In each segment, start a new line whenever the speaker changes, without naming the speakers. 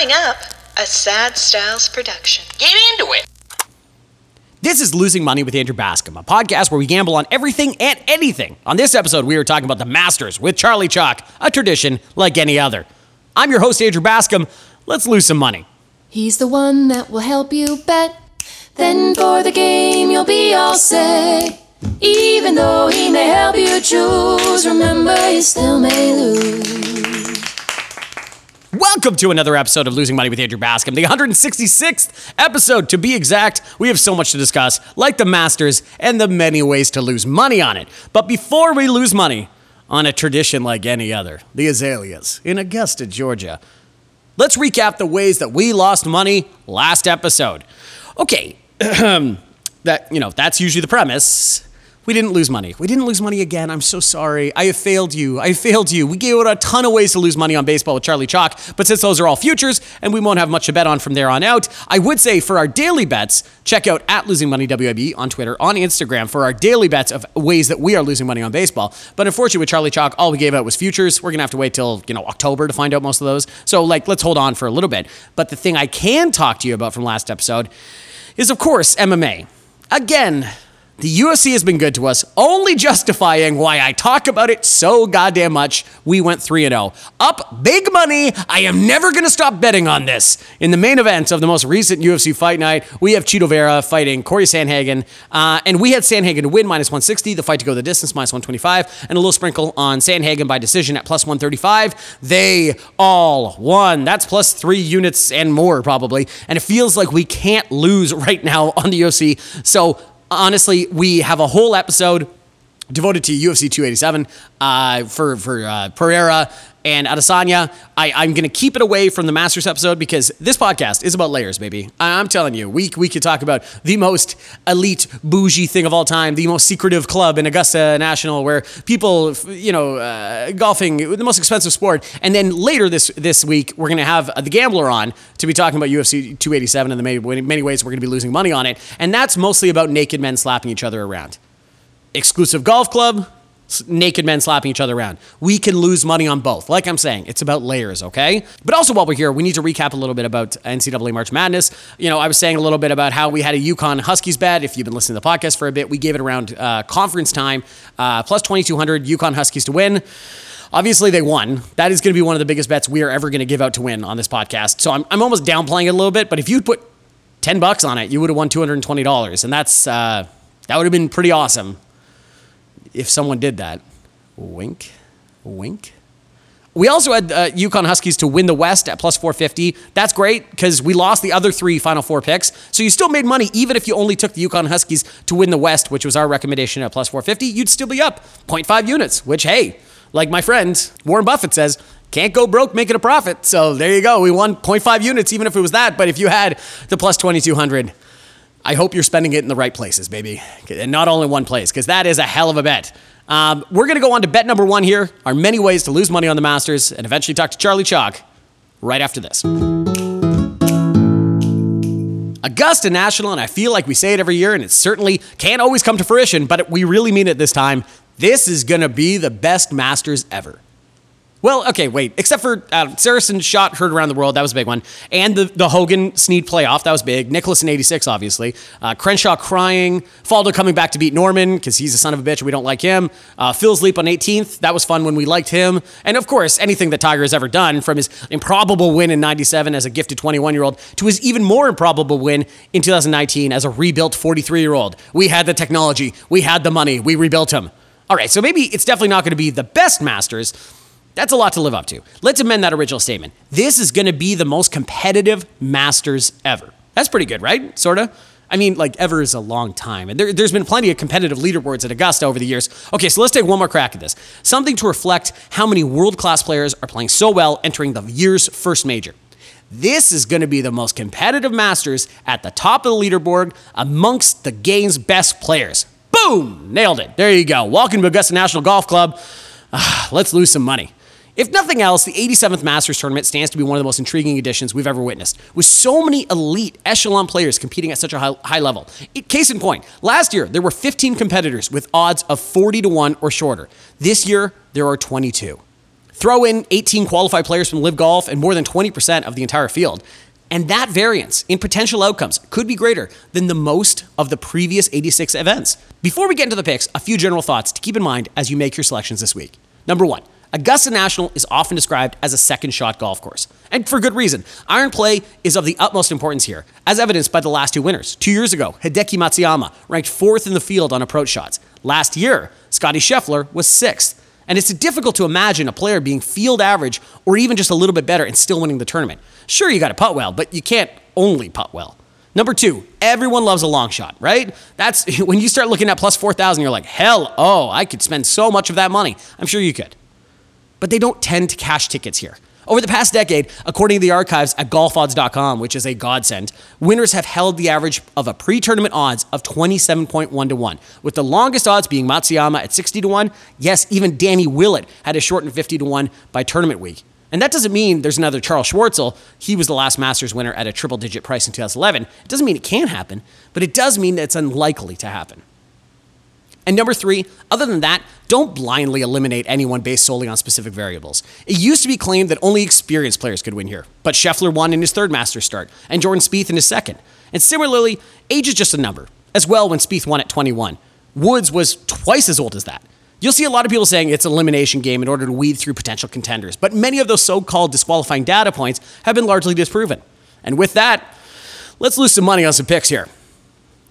Coming up, a Sad Styles production.
Get into it.
This is Losing Money with Andrew Bascom, a podcast where we gamble on everything and anything. On this episode, we are talking about the Masters with Charlie Chalk, a tradition like any other. I'm your host, Andrew Bascom. Let's lose some money.
He's the one that will help you bet. Then for the game, you'll be all set. Even though he may help you choose, remember you still may lose.
Welcome to another episode of Losing Money with Andrew Bascom, the 166th episode to be exact. We have so much to discuss, like the Masters and the many ways to lose money on it. But before we lose money on a tradition like any other, the Azaleas in Augusta, Georgia, let's recap the ways that we lost money last episode. Okay, that you know that's usually the premise. We didn't lose money. We didn't lose money again. I'm so sorry. I have failed you. I failed you. We gave out a ton of ways to lose money on baseball with Charlie Chalk, but since those are all futures and we won't have much to bet on from there on out, I would say for our daily bets, check out at Losing Money WAB on Twitter, on Instagram for our daily bets of ways that we are losing money on baseball. But unfortunately, with Charlie Chalk, all we gave out was futures. We're gonna have to wait till you know October to find out most of those. So like, let's hold on for a little bit. But the thing I can talk to you about from last episode is, of course, MMA. Again, the UFC has been good to us, only justifying why I talk about it so goddamn much. We went 3 0. Up big money. I am never going to stop betting on this. In the main event of the most recent UFC fight night, we have Chito Vera fighting Corey Sandhagen. Uh, and we had Sandhagen to win minus 160, the fight to go the distance minus 125, and a little sprinkle on Sandhagen by decision at plus 135. They all won. That's plus three units and more, probably. And it feels like we can't lose right now on the UFC. So honestly, we have a whole episode devoted to UFC 287 uh, for for uh, Pereira and Adesanya. I, I'm going to keep it away from the Masters episode because this podcast is about layers, baby. I, I'm telling you, we, we could talk about the most elite, bougie thing of all time, the most secretive club in Augusta National where people, you know, uh, golfing, the most expensive sport. And then later this, this week, we're going to have the Gambler on to be talking about UFC 287 and the many, many ways we're going to be losing money on it. And that's mostly about naked men slapping each other around exclusive golf club, naked men slapping each other around. We can lose money on both. Like I'm saying, it's about layers, okay? But also while we're here, we need to recap a little bit about NCAA March Madness. You know, I was saying a little bit about how we had a UConn Huskies bet. If you've been listening to the podcast for a bit, we gave it around uh, conference time, uh, plus 2,200 UConn Huskies to win. Obviously, they won. That is going to be one of the biggest bets we are ever going to give out to win on this podcast. So I'm, I'm almost downplaying it a little bit, but if you put 10 bucks on it, you would have won $220. And that's, uh, that would have been pretty awesome if someone did that. Wink, wink. We also had uh, UConn Huskies to win the West at plus 450. That's great because we lost the other three Final Four picks. So you still made money even if you only took the UConn Huskies to win the West, which was our recommendation at plus 450. You'd still be up 0.5 units, which, hey, like my friend Warren Buffett says, can't go broke making a profit. So there you go. We won 0.5 units, even if it was that. But if you had the plus 2200, I hope you're spending it in the right places, baby. And not only one place, because that is a hell of a bet. Um, we're going to go on to bet number one here our many ways to lose money on the Masters and eventually talk to Charlie Chalk right after this. Augusta National, and I feel like we say it every year, and it certainly can't always come to fruition, but we really mean it this time. This is going to be the best Masters ever. Well, okay, wait. Except for uh, Sarazen shot heard around the world, that was a big one, and the the Hogan Snead playoff, that was big. Nicklaus in '86, obviously. Uh, Crenshaw crying. Faldo coming back to beat Norman because he's a son of a bitch we don't like him. Uh, Phil's leap on 18th, that was fun when we liked him. And of course, anything that Tiger has ever done, from his improbable win in '97 as a gifted 21 year old to his even more improbable win in 2019 as a rebuilt 43 year old. We had the technology, we had the money, we rebuilt him. All right, so maybe it's definitely not going to be the best Masters. That's a lot to live up to. Let's amend that original statement. This is going to be the most competitive Masters ever. That's pretty good, right? Sorta. I mean, like ever is a long time, and there, has been plenty of competitive leaderboards at Augusta over the years. Okay, so let's take one more crack at this. Something to reflect how many world-class players are playing so well entering the year's first major. This is going to be the most competitive Masters at the top of the leaderboard amongst the game's best players. Boom! Nailed it. There you go. Welcome to Augusta National Golf Club. Ah, let's lose some money. If nothing else, the 87th Masters tournament stands to be one of the most intriguing additions we've ever witnessed, with so many elite echelon players competing at such a high, high level. It, case in point, last year there were 15 competitors with odds of 40 to 1 or shorter. This year there are 22. Throw in 18 qualified players from LIV Golf and more than 20% of the entire field. And that variance in potential outcomes could be greater than the most of the previous 86 events. Before we get into the picks, a few general thoughts to keep in mind as you make your selections this week. Number one, Augusta National is often described as a second shot golf course, and for good reason. Iron play is of the utmost importance here, as evidenced by the last two winners. Two years ago, Hideki Matsuyama ranked fourth in the field on approach shots. Last year, Scotty Scheffler was sixth. And it's difficult to imagine a player being field average or even just a little bit better and still winning the tournament. Sure, you got to putt well, but you can't only putt well. Number two, everyone loves a long shot, right? That's when you start looking at plus 4,000, you're like, hell, oh, I could spend so much of that money. I'm sure you could. But they don't tend to cash tickets here. Over the past decade, according to the archives at golfodds.com, which is a godsend, winners have held the average of a pre tournament odds of 27.1 to 1, with the longest odds being Matsuyama at 60 to 1. Yes, even Danny Willett had a shortened 50 to 1 by tournament week. And that doesn't mean there's another Charles Schwartzel. He was the last Masters winner at a triple digit price in 2011. It doesn't mean it can't happen, but it does mean that it's unlikely to happen. And number three, other than that, don't blindly eliminate anyone based solely on specific variables. It used to be claimed that only experienced players could win here, but Scheffler won in his third Masters start, and Jordan Spieth in his second. And similarly, age is just a number. As well, when Spieth won at 21, Woods was twice as old as that. You'll see a lot of people saying it's an elimination game in order to weed through potential contenders, but many of those so-called disqualifying data points have been largely disproven. And with that, let's lose some money on some picks here.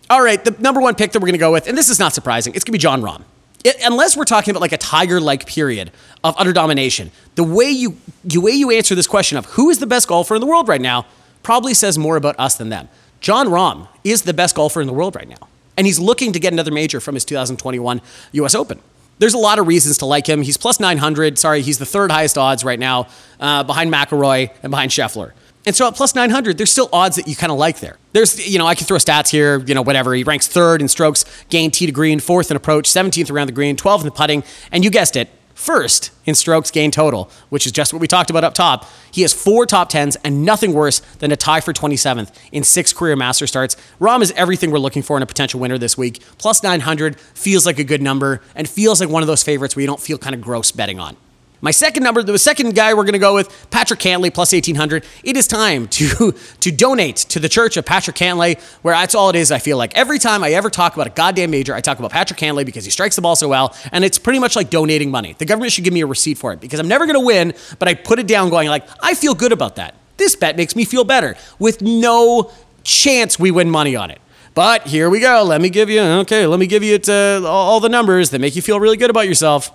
All right, the number one pick that we're going to go with, and this is not surprising, it's going to be Jon Rahm. It, unless we're talking about like a tiger-like period of utter domination, the way you the way you answer this question of who is the best golfer in the world right now probably says more about us than them. Jon Rahm is the best golfer in the world right now, and he's looking to get another major from his 2021 U.S. Open. There's a lot of reasons to like him. He's plus 900. Sorry, he's the third highest odds right now, uh, behind McIlroy and behind Scheffler. And so at plus 900, there's still odds that you kind of like there. There's, you know, I can throw stats here, you know, whatever. He ranks third in strokes, gained tee to green, fourth in approach, 17th around the green, 12th in the putting, and you guessed it, first in strokes gained total, which is just what we talked about up top. He has four top 10s and nothing worse than a tie for 27th in six career master starts. Rahm is everything we're looking for in a potential winner this week. Plus 900 feels like a good number and feels like one of those favorites where you don't feel kind of gross betting on. My second number, the second guy we're going to go with, Patrick Cantlay, plus 1800. It is time to, to donate to the church of Patrick Cantlay, where that's all it is, I feel like. Every time I ever talk about a goddamn major, I talk about Patrick Cantlay because he strikes the ball so well, and it's pretty much like donating money. The government should give me a receipt for it because I'm never going to win, but I put it down going like, I feel good about that. This bet makes me feel better with no chance we win money on it. But here we go. Let me give you, okay, let me give you uh, all the numbers that make you feel really good about yourself.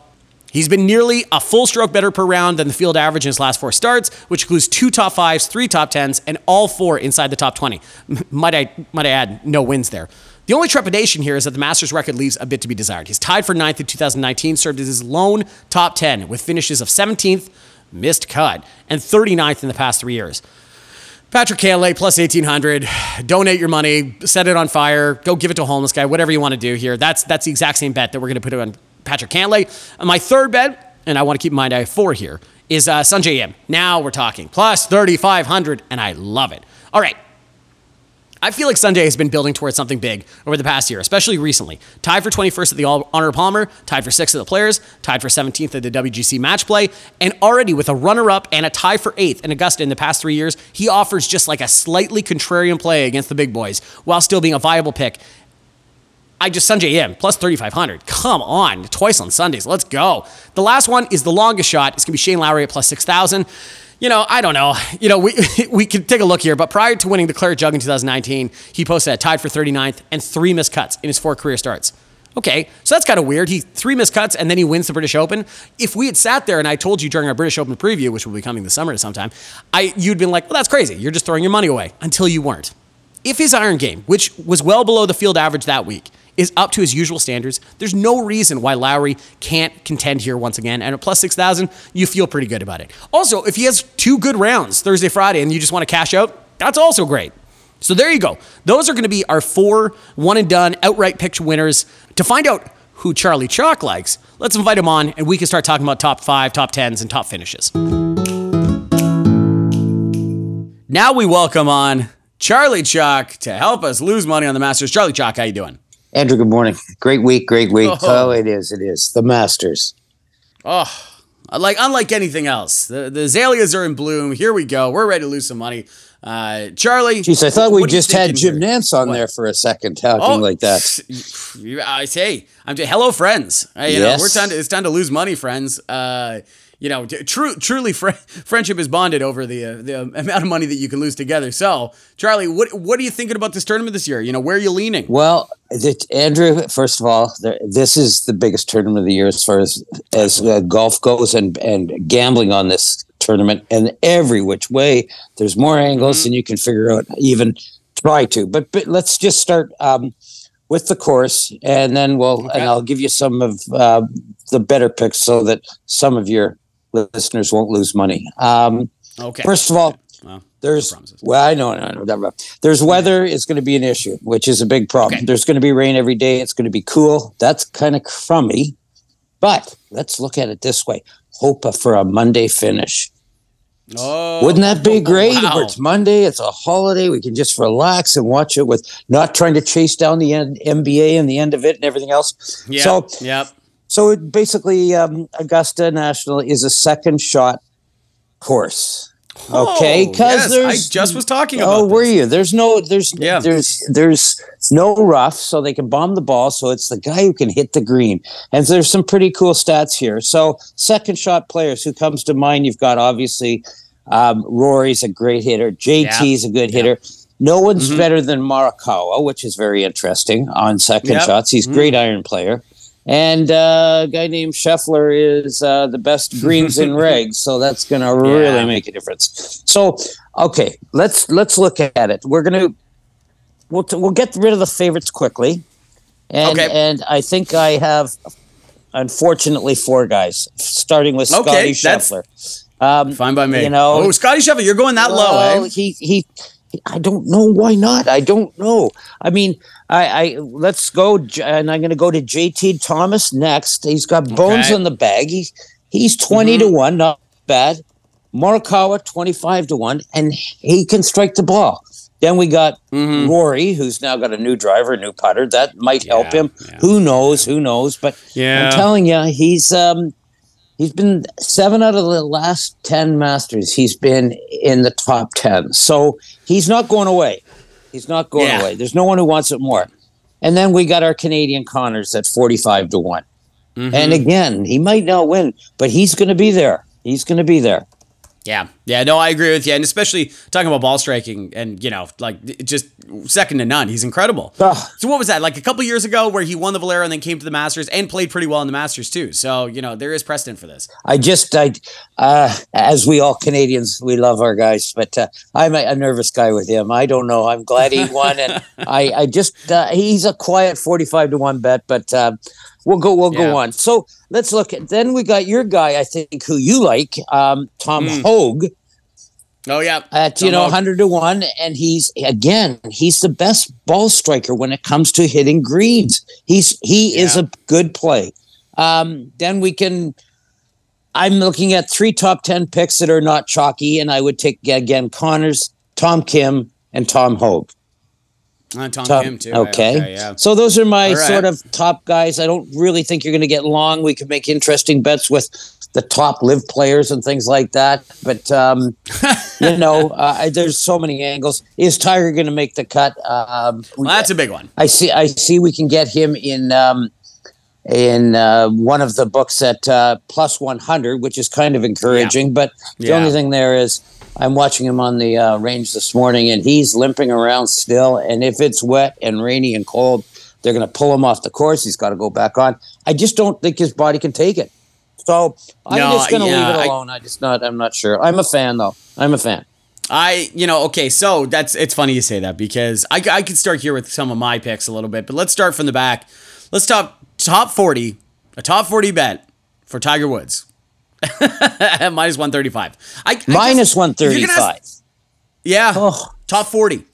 He's been nearly a full stroke better per round than the field average in his last four starts, which includes two top fives, three top tens, and all four inside the top 20. might I, might I add, no wins there. The only trepidation here is that the Masters record leaves a bit to be desired. He's tied for ninth in 2019, served as his lone top 10 with finishes of 17th, missed cut, and 39th in the past three years. Patrick Cantlay plus 1800. Donate your money, set it on fire, go give it to a homeless guy, whatever you want to do here. That's that's the exact same bet that we're going to put on Patrick Cantlay. My third bet, and I want to keep in mind I have four here, is uh, Sungjae Im. Now we're talking plus 3,500, and I love it. All right. I feel like Sungjae has been building towards something big over the past year, especially recently. Tied for 21st at the Arnold Palmer, tied for 6th at the Players, tied for 17th at the WGC Match Play, and already with a runner up and a tie for 8th in Augusta in the past three years, he offers just like a slightly contrarian play against the big boys while still being a viable pick. I just Sungjae Im plus 3,500. Come on, twice on Sundays. Let's go. The last one is the longest shot. It's to be Shane Lowry at plus 6,000. You know, I don't know. You know, we we can take a look here, but prior to winning the Claret Jug in 2019, he posted a tied for 39th and three missed cuts in his four career starts. Okay, so that's kind of weird. He three missed cuts and then he wins the British Open. If we had sat there and I told you during our British Open preview, which will be coming this summer sometime, I you'd been like, well, that's crazy. You're just throwing your money away until you weren't. If his iron game, which was well below the field average that week, is up to his usual standards, there's no reason why Lowry can't contend here once again. And at plus 6,000, you feel pretty good about it. Also, if he has two good rounds Thursday, Friday, and you just want to cash out, that's also great. So there you go. Those are going to be our four one and done outright pick winners. To find out who Charlie Chalk likes, let's invite him on and we can start talking about top five, top tens, and top finishes. Now we welcome on Charlie Chalk to help us lose money on the Masters. Charlie Chalk, how you doing?
Andrew, good morning. Great week, great week. Oh, oh it is, it is. The Masters.
Oh, Like unlike anything else, the the azaleas are in bloom. Here we go. We're ready to lose some money. Uh, Charlie,
Jeez, I thought we
what are you
just had Jim
here?
Nantz on
What?
there for a second, talking like that.
I say, I'm just, hello, friends. You know,
Yes.
we're time to, it's time to lose money, friends. Uh, you know, true, truly, fr- friendship is bonded over the uh, the amount of money that you can lose together. So, Charlie, what what are you thinking about this tournament this year? You know, where are you leaning?
Well, that- Andrew, first of all, there, this is the biggest tournament of the year as far as as uh, golf goes, and and gambling on this tournament, and every which way. There's more angles
Mm-hmm.
than you can figure out, even try to. But but let's just start um, with the course, and then we'll
Okay.
and I'll give you some of uh, the better picks so that some of your listeners won't lose money. Um,
Okay.
First of all,
Well,
there's
no
well, I know, I know, know. There's weather is going to be an issue, which is a big problem.
Okay.
There's going to be rain every day. It's going to be cool. That's kind of crummy, but let's look at it this way: hope for a Monday finish.
Oh,
Wouldn't that be great?
wow.
It's Monday, it's a holiday. We can just relax and watch it with not trying to chase down the end, NBA and the end of it and everything else.
Yeah.
So
yep.
So it basically, um, Augusta National is a second shot course. Okay,
Oh,
because
yes, I just was talking
Oh, were
this.
you? There's no, there's,
Yeah.
there's, there's no rough, so they can bomb the ball. So it's the guy who can hit the green, and there's some pretty cool stats here. So second shot players who comes to mind, you've got obviously um, Rory's a great hitter, JT's a good hitter. No one's
Mm-hmm.
better than Morikawa, which is very interesting on second
Yep.
shots. He's a great iron player. And uh, a guy named Scheffler is uh, the best greens in regs, so that's going to really make a difference. So, okay, let's let's look at it. We're going to we'll t- we'll get rid of the favorites quickly, and
Okay.
and I think I have unfortunately four guys, starting with Scotty
that's-
Scheffler. Um,
Fine by me.
You know-
oh, Scotty Scheffler, you're going that low,
well,
eh?
he, he he I don't know why not. I don't know. I mean, I, I let's go and I'm going to go to JT Thomas next. He's got bones
Okay. Mm-hmm.
the bag. He, he's 20 to 1, not bad. Morikawa 25 to 1 and he can strike the ball. Then we got
Mm-hmm.
Rory, who's now got a new driver, a new putter. That might help
Yeah,
him.
yeah.
Who knows? Who knows? But
Yeah.
I'm telling you, he's um, he's been seven out of the last ten Masters. He's been in the top ten, so he's not going away. He's not going
Yeah.
away. There's no one who wants it more. And then we got our Canadian Conners at forty-five to one.
Mm-hmm.
And again, he might not win, but he's going to be there. He's going to be there.
Yeah, yeah, no, I agree with you, and especially talking about ball striking, and you know, like just second to none. He's incredible.
Ugh.
So what was that? Like a couple years ago, where he won the Valero and then came to the Masters and played pretty well in the Masters too. So you know, there is precedent for this.
I just, I, uh, as we all Canadians, we love our guys, but uh, I'm a, a nervous guy with him. I don't know. I'm glad he won, and I, I just, uh, he's a quiet forty-five to one bet, but uh, we'll go, we'll
Yeah.
go on. So let's look at. Then we got your guy, I think, who you like, um, Tom Hoge,
Oh yeah,
at you know hundred to one, and he's again, he's the best ball striker when it comes to hitting greens. He's he is a good play. Um, then we can. I'm looking at three top ten picks that are not chalky, and I would take again Conners, Tom Kim, and Tom Hoge.
Uh, Tom,
Tom-
Kim too.
okay.
yeah.
So those are my
right.
sort of top guys. I don't really think you're going to get long. We could make interesting bets with the top live players and things like that. But um, you know, uh, there's so many angles. Is Tiger going to make the cut? Um,
Well, that's a big one.
I see. I see. We can get him in um, in uh, one of the books at uh, plus 100, which is kind of encouraging. But the
Yeah.
only thing there is, I'm watching him on the uh, range this morning, and he's limping around still. And if it's wet and rainy and cold, they're going to pull him off the course. He's got to go back on. I just don't think his body can take it. So I'm
No,
just going to
yeah,
leave it alone. I, just not. I'm not sure. I'm a fan though. I'm a fan.
I, you know, okay, so that's it's funny you say that because I, I could start here with some of my picks a little bit, but let's start from the back. Let's top top forty, a top forty bet for Tiger Woods, minus one thirty five. I I
Minus
gonna
135.
ask- yeah,
Oh.
top forty.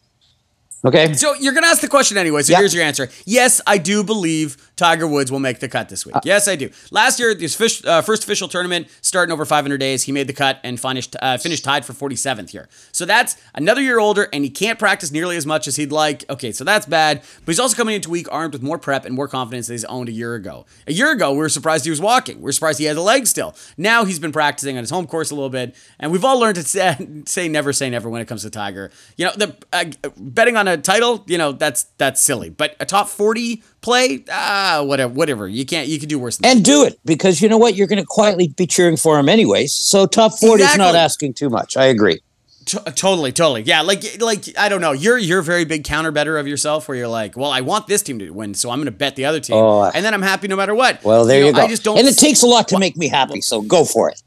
Okay.
So you're gonna ask the question anyway. So
Yeah.
here's your answer. Yes, I do believe Tiger Woods will make the cut this week. yes, I do. Last year, his fish, uh, first official tournament starting over 500 days, he made the cut and finished uh, finished tied for 47th here. So that's another year older, and he can't practice nearly as much as he'd like. Okay, so that's bad. But he's also coming into week armed with more prep and more confidence than he's owned a year ago. A year ago, we were surprised he was walking. We are surprised he had a leg still. Now he's been practicing on his home course a little bit, and we've all learned to say, say never say never when it comes to Tiger. You know, the uh, betting on a title, you know, that's that's silly. But a top 40 play, ah, whatever, whatever. You can't, you can do worse.
and that. do it because you know what, you're going to quietly be cheering for him anyways. So top 40 exactly. is not asking too much. I agree.
T- totally, totally. Yeah, like like I don't know. You're you're a very big counter better of yourself, where you're like, well, I want this team to win, so I'm going to bet the other team, oh, and then I'm happy no matter what.
Well, there you, know, you go. I just don't. And it takes a lot to make me happy, so go for it.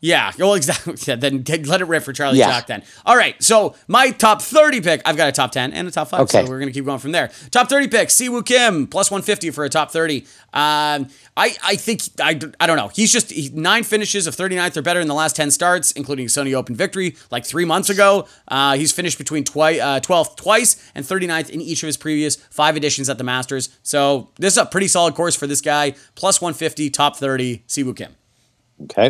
Yeah, well, exactly. Yeah, then let it rip for Charlie yeah. Jack then. All right, so my top 30 pick, I've got a top 10 and a top 5, okay. so we're going to keep going from there. Top 30 pick, Siwoo Kim, plus 150 for a top 30. Um, I, I think, I, I don't know. He's just he, nine finishes of 39th or better in the last 10 starts, including Sony Open victory like three months ago. Uh, he's finished between twi- uh, 12th twice and 39th in each of his previous five editions at the Masters. So this is a pretty solid course for this guy. Plus 150, top 30, Siwoo Kim.
Okay.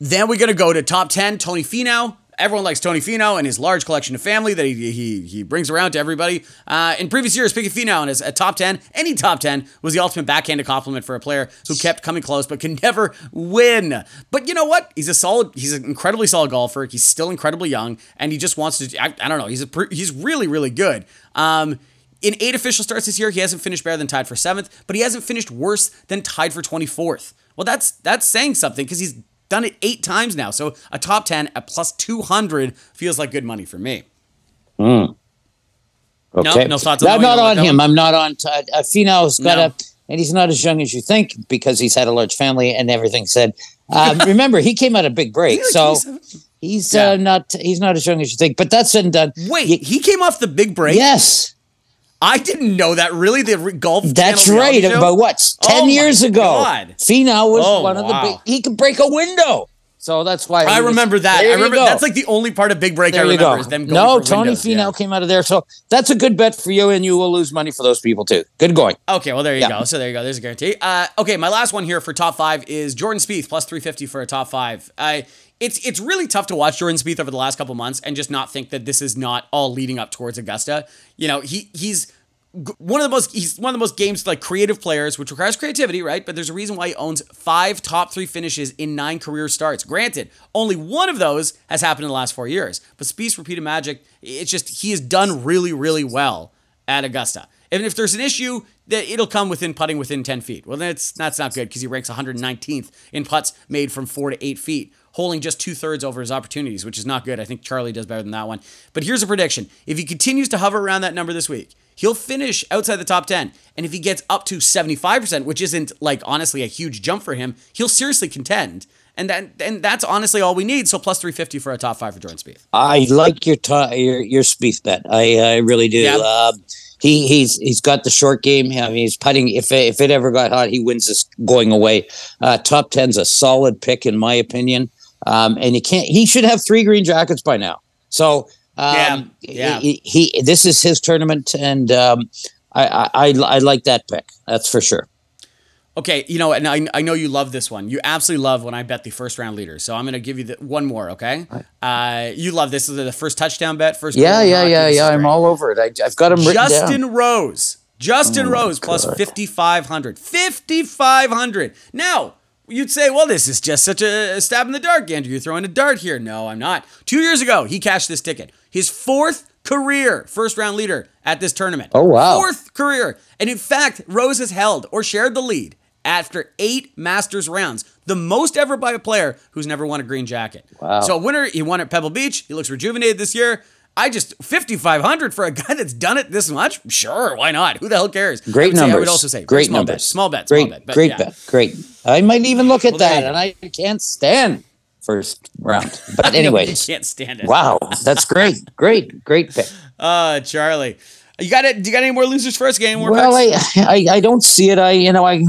Then we're gonna go to top ten. Tony Finau. Everyone likes Tony Finau and his large collection of family that he he, he brings around to everybody. Uh, in previous years, picking Finau as a top ten, any top ten was the ultimate backhanded compliment for a player who kept coming close but can never win. But you know what? He's a solid. He's an incredibly solid golfer. He's still incredibly young, and he just wants to. I, I don't know. He's a he's really really good. Um, in eight official starts this year, he hasn't finished better than tied for seventh, but he hasn't finished worse than tied for 24th. Well, that's that's saying something because he's Done it eight times now. So a top 10 at plus 200 feels like good money for me.
Mm. Okay.
No, no thoughts on
that. Not on him. I'm not on. T- uh, Finau's got no. a, and he's not as young as you think because he's had a large family and everything said. Um, remember, he came out a big break, so he's yeah. uh, not he's not as young as you think. But that's said and done.
Wait, he came off the big break.
Yes.
I didn't know that. Really, the golf.
That's right. About what? Ten oh years ago, God. Finau was oh, one of wow. the big. He could break a window. So that's why
I remember that. I remember that's like the only part of Big Break there I remember is them going
No, Tony Finau yeah. came out of there. So that's a good bet for you, and you will lose money for those people too. Good going.
Okay, well there you yeah. go. So there you go. There's a guarantee. Uh, okay, my last one here for top five is Jordan Spieth plus three fifty for a top five. Uh, it's it's really tough to watch Jordan Spieth over the last couple months and just not think that this is not all leading up towards Augusta. You know, he he's one of the most he's one of the most games like creative players, which requires creativity, right? But there's a reason why he owns five top three finishes in nine career starts. Granted, only one of those has happened in the last four years. But Spieth's repeated magic, it's just he has done really, really well at Augusta. And if there's an issue, that it'll come within putting within 10 feet. Well, that's that's not good because he ranks 119th in putts made from four to eight feet, holding just two thirds over his opportunities, which is not good. I think Charlie does better than that one. But here's a prediction: if he continues to hover around that number this week, he'll finish outside the top 10. And if he gets up to 75%, which isn't like honestly a huge jump for him, he'll seriously contend. And that, and that's honestly all we need. So plus 350 for a top five for Jordan Spieth.
I like your ta- your, your Spieth bet. I, I really do. Yeah. Uh, he he's he's got the short game. I mean, he's putting. If it, if it ever got hot, he wins this going away. Uh, top 10's a solid pick in my opinion. Um, and he can't. He should have three green jackets by now. So um, yeah, yeah. He, he, this is his tournament, and um, I, I, I like that pick. That's for sure.
Okay, you know, and I, I know you love this one. You absolutely love when I bet the first round leader. So I'm going to give you the, one more. Okay, uh, you love this. This is the first touchdown bet. First.
Yeah, yeah, yeah, yeah. I'm all over it. I, have got him.
Justin
down.
Rose. Justin oh Rose plus 5,500. 5,500. Now, You'd say, well, this is just such a stab in the dark, Andrew. You're throwing a dart here. No, I'm not. Two years ago, he cashed this ticket. His fourth career first round leader at this tournament.
Oh, wow.
Fourth career. And in fact, Rose has held or shared the lead after eight Masters rounds, the most ever by a player who's never won a green jacket.
Wow.
So, a winner, he won at Pebble Beach. He looks rejuvenated this year. I just 5500 for a guy that's done it this much. Sure, why not? Who the hell cares?
Great numbers. I
would also say
great
small
numbers.
Bet, small bet,
great,
small bet.
great
yeah.
bet. Great. I might even look at well, that, and I can't stand first round. But anyways,
can't stand it.
Wow, that's great, great, great pick.
Uh, Charlie. You got it. Do you got any more losers first game?
Well, I, I, I don't see it. I you know I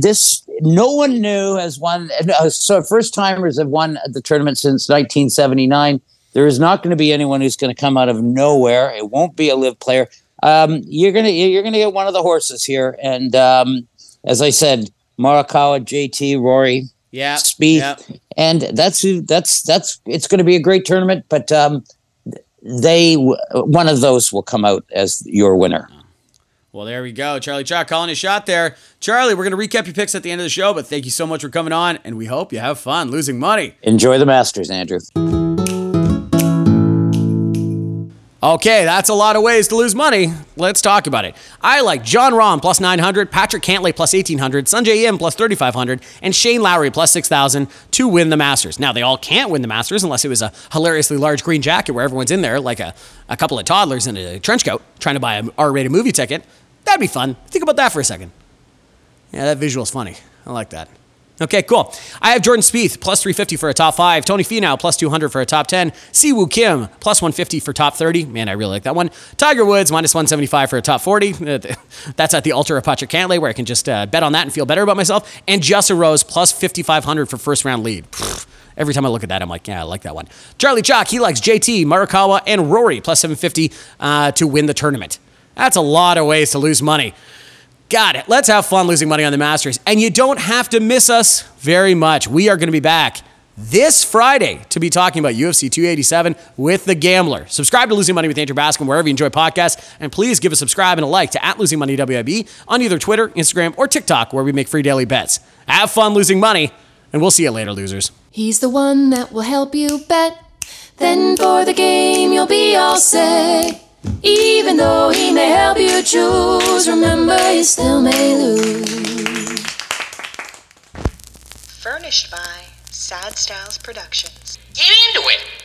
this no one knew has won. Uh, so first timers have won the tournament since 1979. There is not going to be anyone who's going to come out of nowhere. It won't be a live player. um, you're gonna you're gonna get one of the horses here, and um, as I said, Morikawa, JT, Rory,
Yeah.
Spieth,
yeah.
and that's who that's that's it's going to be a great tournament. But um, they one of those will come out as your winner.
Well, there we go. Charlie Chalk calling a shot there. Charlie, we're going to recap your picks at the end of the show, but thank you so much for coming on, and we hope you have fun losing money.
Enjoy the Masters, Andrew.
Okay, that's a lot of ways to lose money. Let's talk about it. I like Jon Rahm plus 900, Patrick Cantlay plus 1800, Sungjae Im plus 3500, and Shane Lowry plus 6000 to win the Masters. Now, they all can't win the Masters unless it was a hilariously large green jacket where everyone's in there like a, a couple of toddlers in a trench coat trying to buy an R rated movie ticket. That'd be fun. Think about that for a second. Yeah, that visual's funny. I like that. Okay, cool. I have Jordan Spieth plus 350 for a top five, Tony Finau plus 200 for a top 10, Siwoo Kim plus 150 for top 30. Man, I really like that one. Tiger Woods minus 175 for a top 40. Uh, That's at the altar of Patrick Cantlay where I can just uh, bet on that and feel better about myself. And Justin Rose plus 5,500 for first round lead. Every time I look at that, I'm like, yeah, I like that one. Charlie Chalk, he likes JT, Morikawa, and Rory plus 750 uh, to win the tournament. That's a lot of ways to lose money. Got it. Let's have fun losing money on the Masters. And you don't have to miss us very much. We are going to be back this Friday to be talking about UFC 287 with the Gambler. Subscribe to Losing Money with Andrew Bascom wherever you enjoy podcasts. And please give a subscribe and a like to at Losing Money WAB on either Twitter, Instagram, or TikTok where we make free daily bets. Have fun losing money, and we'll see you later, losers.
He's the one that will help you bet. Then for the game, you'll be all set. Even though he may help you choose, remember you still may lose.
Furnished by Sad Styles Productions.
Get into it.